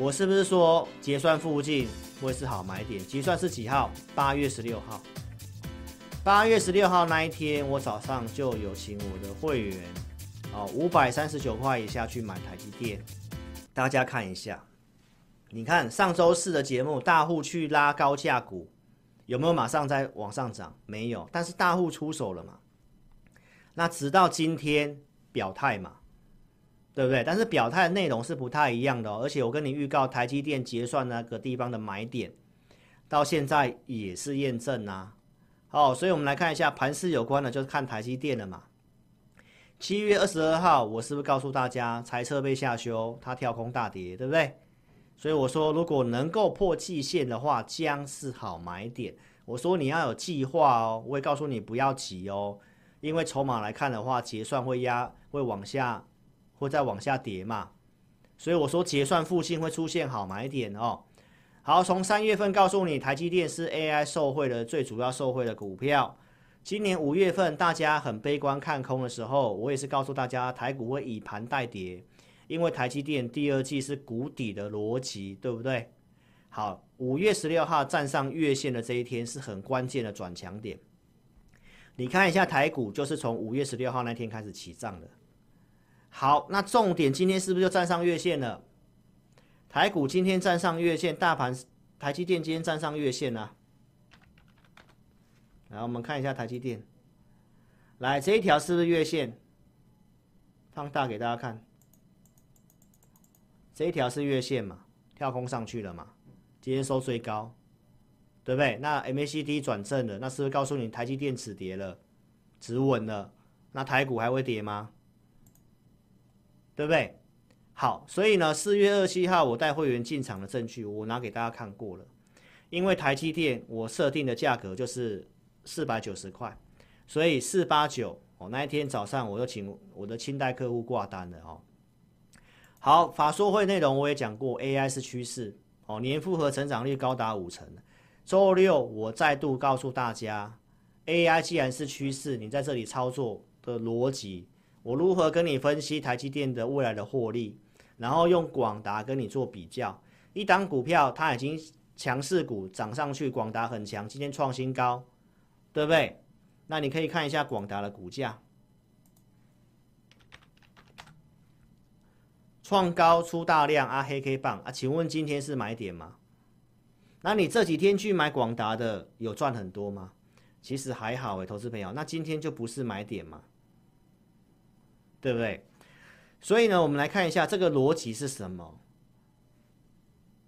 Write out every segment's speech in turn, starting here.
我是不是说结算附近会是好买点？结算是几号？八月十六号。八月十六号那一天，我早上就有请我的会员，哦，五百三十九块以下去买台积电。大家看一下，你看上周四的节目，大户去拉高价股，有没有马上在往上涨？没有，但是大户出手了嘛？那直到今天表态嘛，对不对？但是表态的内容是不太一样的，而且我跟你预告台积电结算那个地方的买点，到现在也是验证啊。好，所以我们来看一下盘势有关的，就是看台积电了嘛。七月二十二号，我是不是告诉大家，财测被下修，它跳空大跌，对不对？所以我说，如果能够破季线的话，将是好买点。我说你要有计划哦，我也告诉你不要急哦。因为筹码来看的话，结算会压，会往下，会再往下跌嘛，所以我说结算附近会出现好买点哦。好，从三月份告诉你，台积电是 AI 受惠的最主要受惠的股票。今年五月份大家很悲观看空的时候，我也是告诉大家，台股会以盘带跌，因为台积电第二季是谷底的逻辑，对不对？好，五月十六号站上月线的这一天是很关键的转强点。你看一下台股，就是从五月十六号那天开始起涨的。好，那重点今天是不是就站上月线了？台股今天站上月线，大盘台积电今天站上月线了。来，我们看一下台积电。来，这一条是不是月线？放大给大家看。这一条是月线嘛？跳空上去了嘛？今天收最高。对不对？那 MACD 转正了，那是不是告诉你台积电止跌了，止稳了？那台股还会跌吗？对不对？好，所以呢，四月二十七号我带会员进场的证据，我拿给大家看过了。因为台积电我设定的价格就是四百九十块，所以四八九，哦，那一天早上我就请我的清代客户挂单了哦。好，法说会内容我也讲过，AI 是趋势哦，年复合成长率高达五成。周六，我再度告诉大家，AI 既然是趋势，你在这里操作的逻辑，我如何跟你分析台积电的未来的获利，然后用广达跟你做比较，一档股票它已经强势股涨上去，广达很强，今天创新高，对不对？那你可以看一下广达的股价，创高出大量啊，黑 K 棒啊，请问今天是买点吗？那你这几天去买广达的有赚很多吗？其实还好诶，投资朋友，那今天就不是买点嘛，对不对？所以呢，我们来看一下这个逻辑是什么？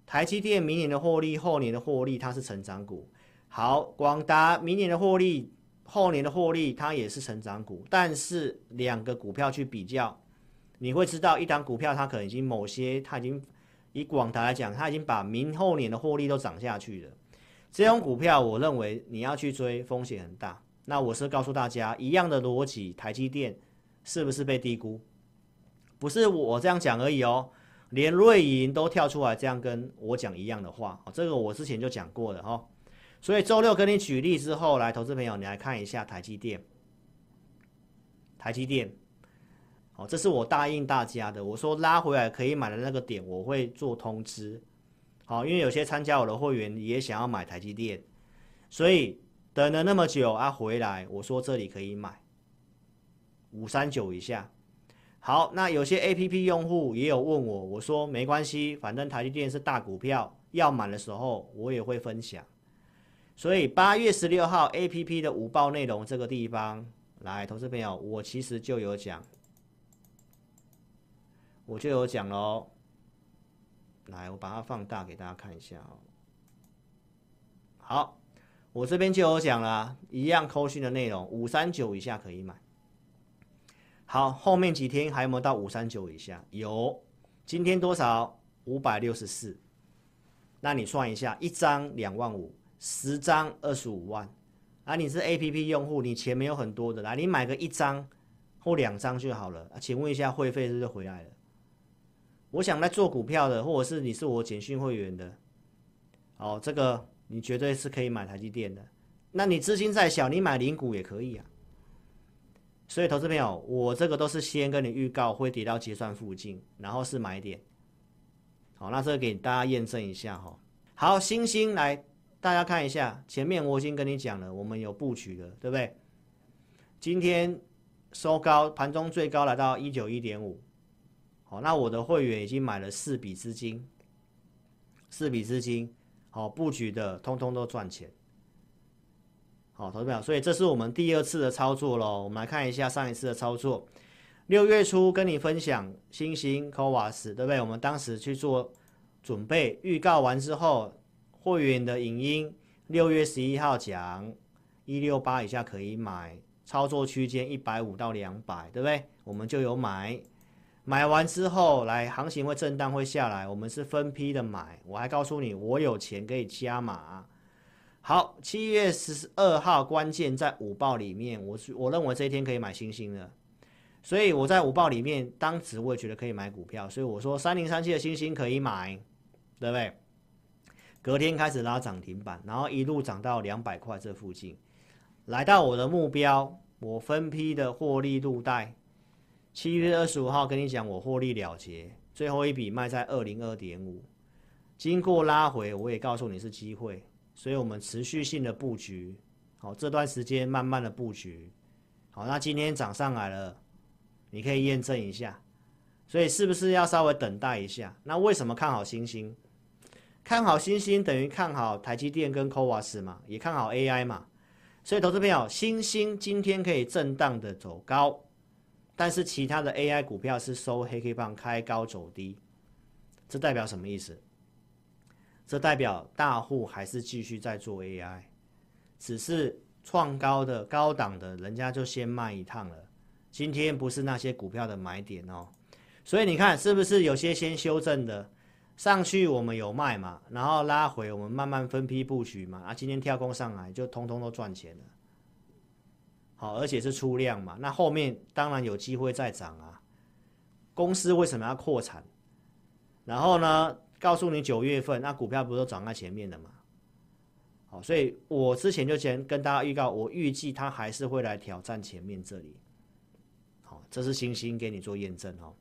台积电明年的获利，后年的获利，它是成长股。好，广达明年的获利，后年的获利，它也是成长股。但是两个股票去比较，你会知道一档股票它可能已经某些它已经。以广达来讲，它已经把明后年的获利都涨下去了。这种股票，我认为你要去追，风险很大。那我是告诉大家，一样的逻辑，台积电是不是被低估？不是我这样讲而已哦，连瑞银都跳出来这样跟我讲一样的话。这个我之前就讲过的哈。所以周六跟你举例之后，来，投资朋友，你来看一下台积电，台积电。哦，这是我答应大家的。我说拉回来可以买的那个点，我会做通知。好，因为有些参加我的会员也想要买台积电，所以等了那么久啊，回来我说这里可以买五三九以下。好，那有些 APP 用户也有问我，我说没关系，反正台积电是大股票，要买的时候我也会分享。所以八月十六号 APP 的午报内容这个地方，来，投资朋友，我其实就有讲。我就有讲喽，来，我把它放大给大家看一下哦。好，我这边就有讲了，一样扣讯的内容，五三九以下可以买。好，后面几天还有没有到五三九以下？有，今天多少？五百六十四。那你算一下，一张两万五，十张二十五万。啊，你是 APP 用户，你钱没有很多的，来，你买个一张或两张就好了。请问一下，会费是不是回来了？我想来做股票的，或者是你是我简讯会员的，哦，这个你绝对是可以买台积电的。那你资金再小，你买零股也可以啊。所以，投资朋友，我这个都是先跟你预告会跌到结算附近，然后是买点。好，那这个给大家验证一下哈。好，星星来，大家看一下，前面我已经跟你讲了，我们有布局了，对不对？今天收高，盘中最高来到一九一点五。好，那我的会员已经买了四笔资金，四笔资金，好布局的，通通都赚钱。好，投资朋友，所以这是我们第二次的操作喽。我们来看一下上一次的操作，六月初跟你分享新兴 CoWAS，对不对？我们当时去做准备，预告完之后，会员的影音，六月十一号讲一六八以下可以买，操作区间一百五到两百，对不对？我们就有买。买完之后，来行情会震荡会下来，我们是分批的买。我还告诉你，我有钱可以加码。好，七月十二号关键在五报里面，我是我认为这一天可以买星星的，所以我在五报里面当时我也觉得可以买股票，所以我说三零三七的星星可以买，对不对？隔天开始拉涨停板，然后一路涨到两百块这附近，来到我的目标，我分批的获利入袋。七月二十五号跟你讲，我获利了结，最后一笔卖在二零二点五。经过拉回，我也告诉你是机会，所以我们持续性的布局。好，这段时间慢慢的布局。好，那今天涨上来了，你可以验证一下。所以是不是要稍微等待一下？那为什么看好星星？看好星星等于看好台积电跟 c o v a s 嘛，也看好 AI 嘛。所以投资朋友，星星今天可以震荡的走高。但是其他的 AI 股票是收黑 K 棒开高走低，这代表什么意思？这代表大户还是继续在做 AI，只是创高的高档的人家就先卖一趟了。今天不是那些股票的买点哦，所以你看是不是有些先修正的上去我们有卖嘛，然后拉回我们慢慢分批布局嘛，啊今天跳空上来就通通都赚钱了。好，而且是出量嘛，那后面当然有机会再涨啊。公司为什么要扩产？然后呢，告诉你九月份那股票不是都涨在前面的嘛？好，所以我之前就先跟大家预告，我预计它还是会来挑战前面这里。好，这是星星给你做验证哦。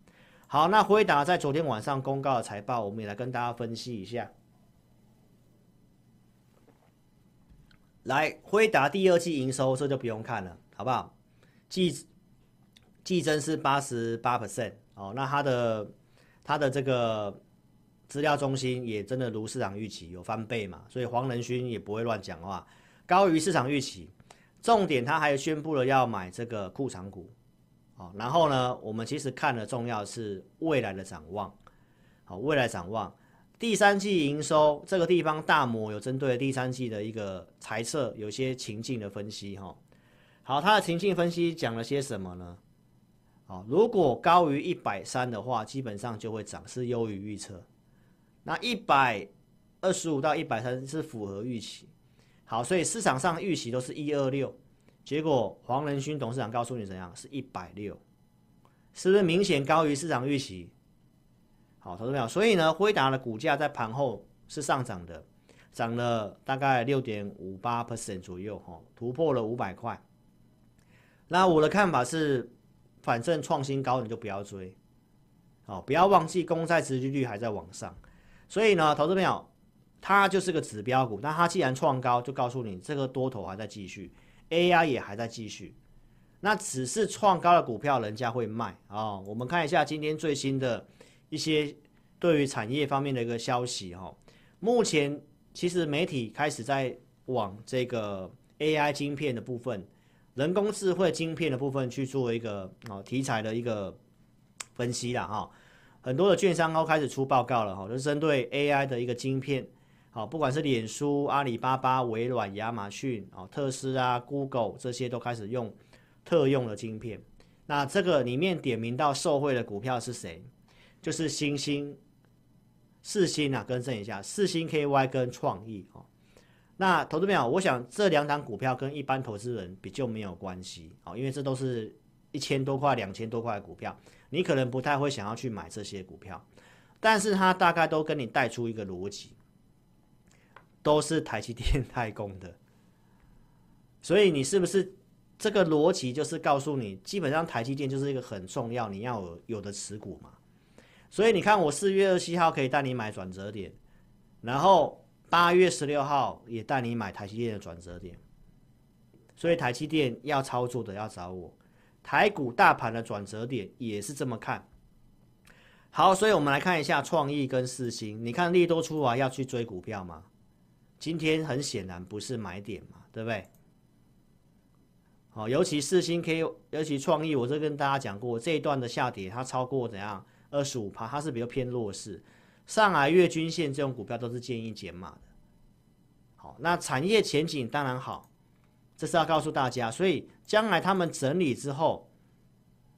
好，那辉达在昨天晚上公告的财报，我们也来跟大家分析一下。来，辉达第二季营收这就不用看了。好不好？季季增是八十八 percent 哦，那它的它的这个资料中心也真的如市场预期有翻倍嘛，所以黄仁勋也不会乱讲话，高于市场预期。重点他还宣布了要买这个库藏股，哦，然后呢，我们其实看的重要是未来的展望，好，未来展望第三季营收这个地方大摩有针对第三季的一个财测，有些情境的分析哈。好，它的情境分析讲了些什么呢？好，如果高于一百三的话，基本上就会涨，是优于预测。那一百二十五到一百三是符合预期。好，所以市场上预期都是一二六，结果黄仁勋董事长告诉你怎样？是一百六，是不是明显高于市场预期？好，投资朋友，所以呢，辉达的股价在盘后是上涨的，涨了大概六点五八 percent 左右，哈，突破了五百块。那我的看法是，反正创新高你就不要追，好，不要忘记公债殖利率还在往上，所以呢，投资朋友，它就是个指标股，那它既然创高，就告诉你这个多头还在继续，AI 也还在继续，那只是创高的股票人家会卖啊。我们看一下今天最新的一些对于产业方面的一个消息哈，目前其实媒体开始在往这个 AI 晶片的部分。人工智慧晶片的部分去做一个哦题材的一个分析了哈，很多的券商都开始出报告了哈，就是针对 AI 的一个晶片，好，不管是脸书、阿里巴巴、微软、亚马逊、哦特斯拉、Google 这些都开始用特用的晶片。那这个里面点名到受惠的股票是谁？就是星星、四星啊，更正一下，四星 KY 跟创意哦。那投资朋友，我想这两档股票跟一般投资人比较没有关系，哦，因为这都是一千多块、两千多块的股票，你可能不太会想要去买这些股票，但是它大概都跟你带出一个逻辑，都是台积电 代工的，所以你是不是这个逻辑就是告诉你，基本上台积电就是一个很重要你要有有的持股嘛？所以你看，我四月二十七号可以带你买转折点，然后八月十六号也带你买台积电的转折点。所以台积电要操作的要找我，台股大盘的转折点也是这么看。好，所以我们来看一下创意跟四星。你看利多出来要去追股票吗？今天很显然不是买点嘛，对不对？好，尤其四星 K，尤其创意，我这跟大家讲过，这一段的下跌它超过怎样二十五趴，它是比较偏弱势。上来月均线这种股票都是建议减码的。好，那产业前景当然好，这是要告诉大家。所以将来他们整理之后。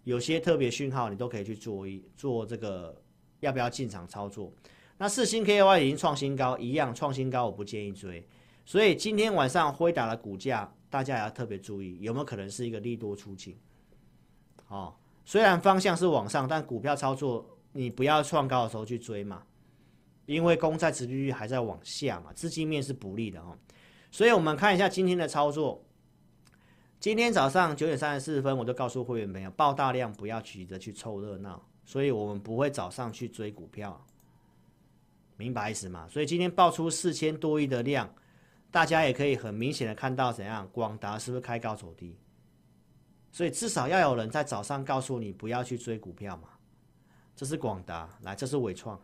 有些特别讯号，你都可以去做一做这个，要不要进场操作？那四星 KY 已经创新高，一样创新高，我不建议追。所以今天晚上辉达的股价，大家也要特别注意，有没有可能是一个利多出尽？哦，虽然方向是往上，但股票操作你不要创高的时候去追嘛，因为公债殖利率还在往下嘛，资金面是不利的哦。所以我们看一下今天的操作。今天早上九点三十四分，我就告诉会员朋友，爆大量不要急着去凑热闹，所以我们不会早上去追股票，明白意思吗？所以今天爆出四千多亿的量，大家也可以很明显的看到怎样，广达是不是开高走低？所以至少要有人在早上告诉你不要去追股票嘛。这是广达，来，这是伟创。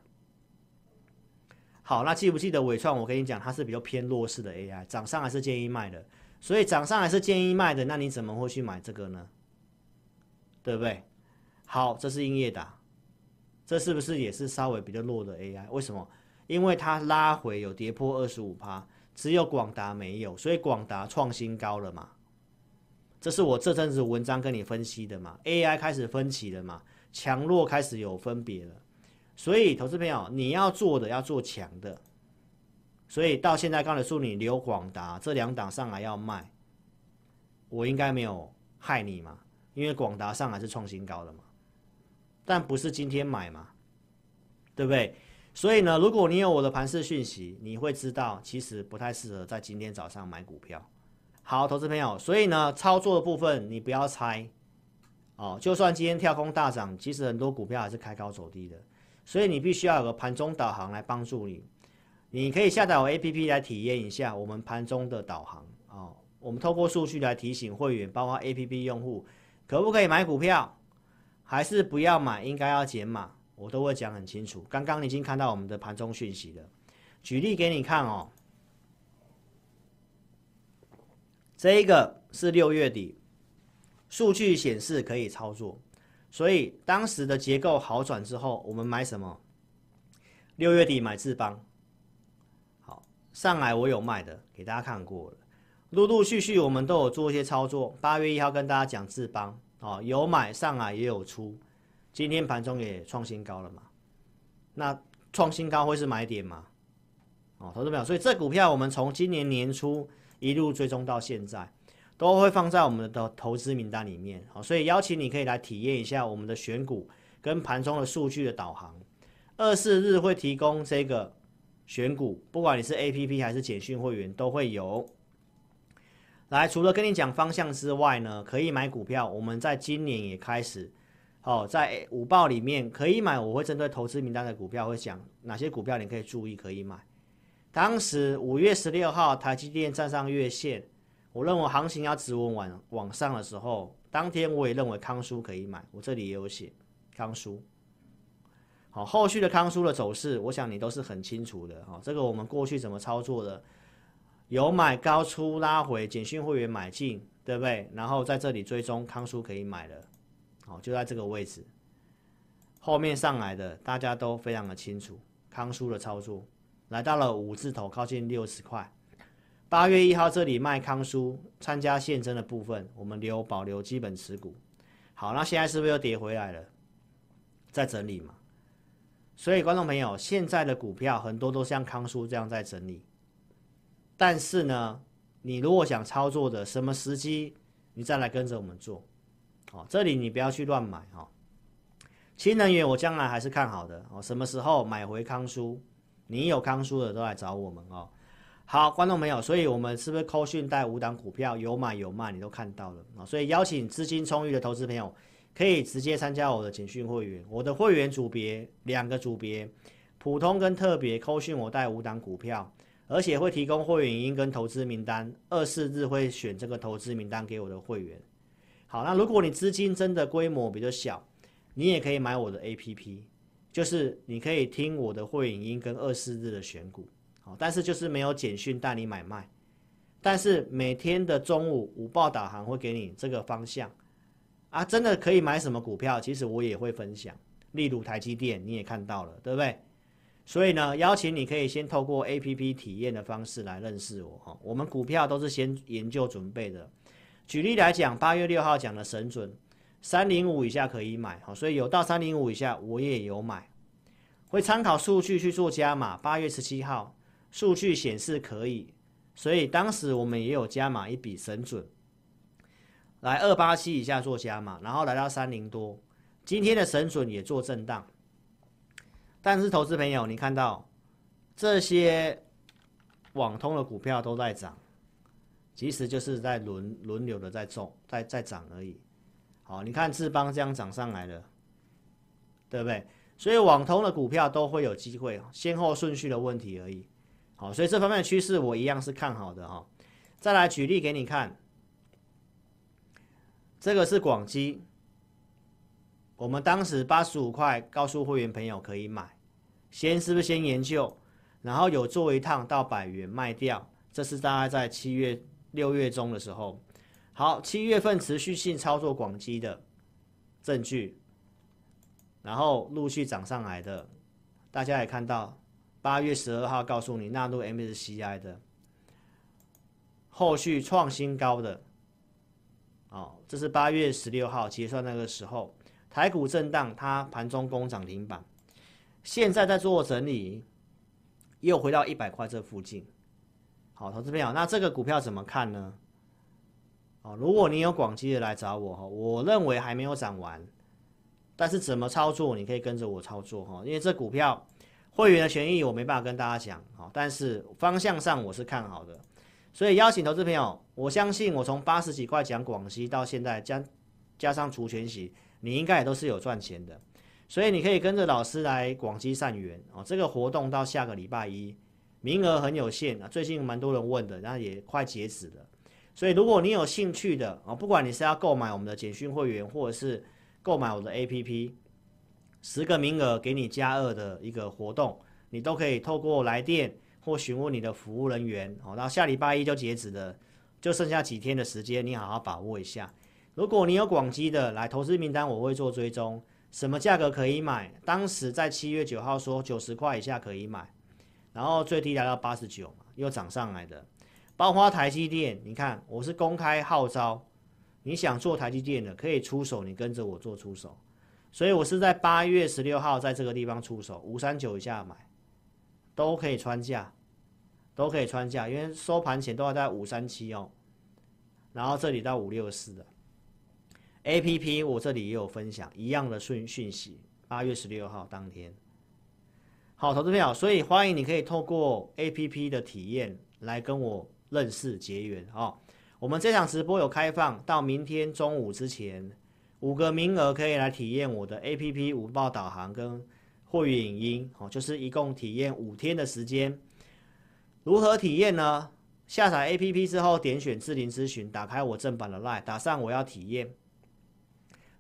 好，那记不记得伟创？我跟你讲，它是比较偏弱势的 AI，涨上还是建议卖的。所以涨上来是建议卖的，那你怎么会去买这个呢？对不对？好，这是英业达，这是不是也是稍微比较弱的 AI？为什么？因为它拉回有跌破二十五趴，只有广达没有，所以广达创新高了嘛。这是我这阵子文章跟你分析的嘛，AI 开始分歧了嘛，强弱开始有分别了。所以投资朋友，你要做的要做强的。所以到现在，刚才说你留广达这两档上来要卖，我应该没有害你嘛？因为广达上来是创新高的嘛，但不是今天买嘛，对不对？所以呢，如果你有我的盘势讯息，你会知道其实不太适合在今天早上买股票。好，投资朋友，所以呢，操作的部分你不要猜哦。就算今天跳空大涨，其实很多股票还是开高走低的，所以你必须要有个盘中导航来帮助你。你可以下载我 APP 来体验一下我们盘中的导航啊。我们透过数据来提醒会员，包括 APP 用户，可不可以买股票，还是不要买，应该要减码，我都会讲很清楚。刚刚你已经看到我们的盘中讯息了，举例给你看哦。这一个是六月底，数据显示可以操作，所以当时的结构好转之后，我们买什么？六月底买智邦。上来我有卖的，给大家看过了。陆陆续续我们都有做一些操作。八月一号跟大家讲智邦，哦，有买上来也有出，今天盘中也创新高了嘛。那创新高会是买点吗？哦，投资朋友，所以这股票我们从今年年初一路追踪到现在，都会放在我们的投资名单里面。好，所以邀请你可以来体验一下我们的选股跟盘中的数据的导航。二四日会提供这个。选股，不管你是 APP 还是简讯会员，都会有。来，除了跟你讲方向之外呢，可以买股票。我们在今年也开始，哦，在五报里面可以买。我会针对投资名单的股票，会讲哪些股票你可以注意可以买。当时五月十六号，台积电站上月线，我认为行情要直稳往往上的时候，当天我也认为康叔可以买。我这里也有写康叔。好，后续的康叔的走势，我想你都是很清楚的。哈，这个我们过去怎么操作的？有买高出拉回，简讯会员买进，对不对？然后在这里追踪康叔可以买的，好，就在这个位置。后面上来的大家都非常的清楚，康叔的操作来到了五字头，靠近六十块。八月一号这里卖康叔，参加现增的部分，我们留保留基本持股。好，那现在是不是又跌回来了？在整理嘛。所以，观众朋友，现在的股票很多都像康叔这样在整理。但是呢，你如果想操作的，什么时机你再来跟着我们做。哦，这里你不要去乱买哈。新能源我将来还是看好的哦。什么时候买回康叔？你有康叔的都来找我们哦。好，观众朋友，所以我们是不是扣讯带五档股票有买有卖，你都看到了啊？所以邀请资金充裕的投资朋友。可以直接参加我的简讯会员。我的会员组别两个组别，普通跟特别，扣讯我带五档股票，而且会提供会员音跟投资名单，二四日会选这个投资名单给我的会员。好，那如果你资金真的规模比较小，你也可以买我的 APP，就是你可以听我的会员音跟二四日的选股。好，但是就是没有简讯带你买卖。但是每天的中午午报导航会给你这个方向啊，真的可以买什么股票？其实我也会分享，例如台积电，你也看到了，对不对？所以呢，邀请你可以先透过 APP 体验的方式来认识我哈。我们股票都是先研究准备的。举例来讲，八月六号讲的神准，三零五以下可以买哈，所以有到三零五以下我也有买，会参考数据去做加码。八月十七号数据显示可以。所以当时我们也有加码一笔神准，来二八七以下做加码，然后来到三零多，今天的神准也做震荡。但是投资朋友，你看到这些网通的股票都在涨，其实就是在轮轮流的在重在在涨而已。好，你看智邦这样涨上来了，对不对？所以网通的股票都会有机会，先后顺序的问题而已。好，所以这方面的趋势我一样是看好的哈。再来举例给你看，这个是广基，我们当时八十五块告诉会员朋友可以买，先是不是先研究，然后有做一趟到百元卖掉，这是大概在七月六月中的时候。好，七月份持续性操作广基的证据，然后陆续涨上来的，大家也看到。八月十二号告诉你纳入 MSCI 的，后续创新高的，哦，这是八月十六号结算那个时候，台股震荡，它盘中攻涨停板，现在在做整理，又回到一百块这附近。好，投资朋友，那这个股票怎么看呢？哦，如果你有广基的来找我哈，我认为还没有涨完，但是怎么操作，你可以跟着我操作哈，因为这股票。会员的权益我没办法跟大家讲，但是方向上我是看好的，所以邀请投资朋友，我相信我从八十几块讲广西到现在加加上除权息，你应该也都是有赚钱的，所以你可以跟着老师来广西善缘哦。这个活动到下个礼拜一，名额很有限啊，最近蛮多人问的，然后也快截止了，所以如果你有兴趣的啊，不管你是要购买我们的简讯会员，或者是购买我的 APP。十个名额给你加二的一个活动，你都可以透过来电或询问你的服务人员。好，到下礼拜一就截止了，就剩下几天的时间，你好好把握一下。如果你有广基的来投资名单，我会做追踪，什么价格可以买？当时在七月九号说九十块以下可以买，然后最低来到八十九嘛，又涨上来的。包括台积电，你看我是公开号召，你想做台积电的可以出手，你跟着我做出手。所以我是在八月十六号在这个地方出手，五三九以下买，都可以穿价，都可以穿价，因为收盘前都要在五三七哦，然后这里到五六四的，A P P 我这里也有分享一样的讯讯息，八月十六号当天，好，投资朋友，所以欢迎你可以透过 A P P 的体验来跟我认识结缘哦。我们这场直播有开放到明天中午之前。五个名额可以来体验我的 APP 午报导航跟会员影音，哦，就是一共体验五天的时间。如何体验呢？下载 APP 之后，点选智霖咨询，打开我正版的 LINE，打上我要体验，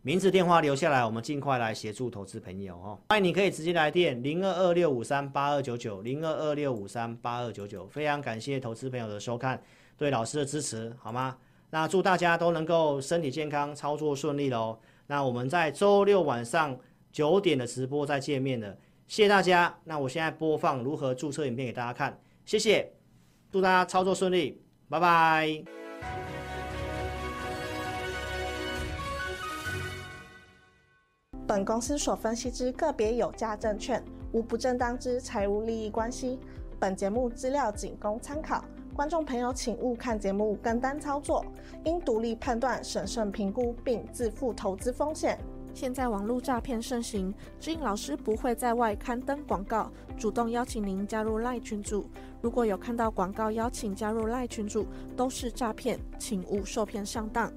名字电话留下来，我们尽快来协助投资朋友哦。欢迎你可以直接来电零二二六五三八二九九零二二六五三八二九九，非常感谢投资朋友的收看，对老师的支持，好吗？那祝大家都能够身体健康，操作顺利喽。那我们在周六晚上九点的直播再见面了，谢谢大家。那我现在播放如何注册影片给大家看，谢谢，祝大家操作顺利，拜拜。本公司所分析之个别有价证券，无不正当之财务利益关系。本节目资料仅供参考。观众朋友，请勿看节目跟单操作，应独立判断、审慎评估并自负投资风险。现在网络诈骗盛行，指引老师不会在外刊登广告，主动邀请您加入赖群组。如果有看到广告邀请加入赖群组，都是诈骗，请勿受骗上当。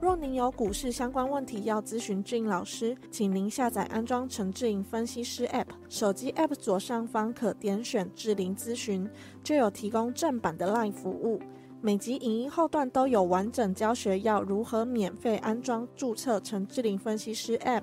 若您有股市相关问题要咨询志颖老师，请您下载安装陈志颖分析师 App，手机 App 左上方可点选志玲咨询，就有提供正版的 LINE 服务。每集影音后段都有完整教学，要如何免费安装注册陈志玲分析师 App。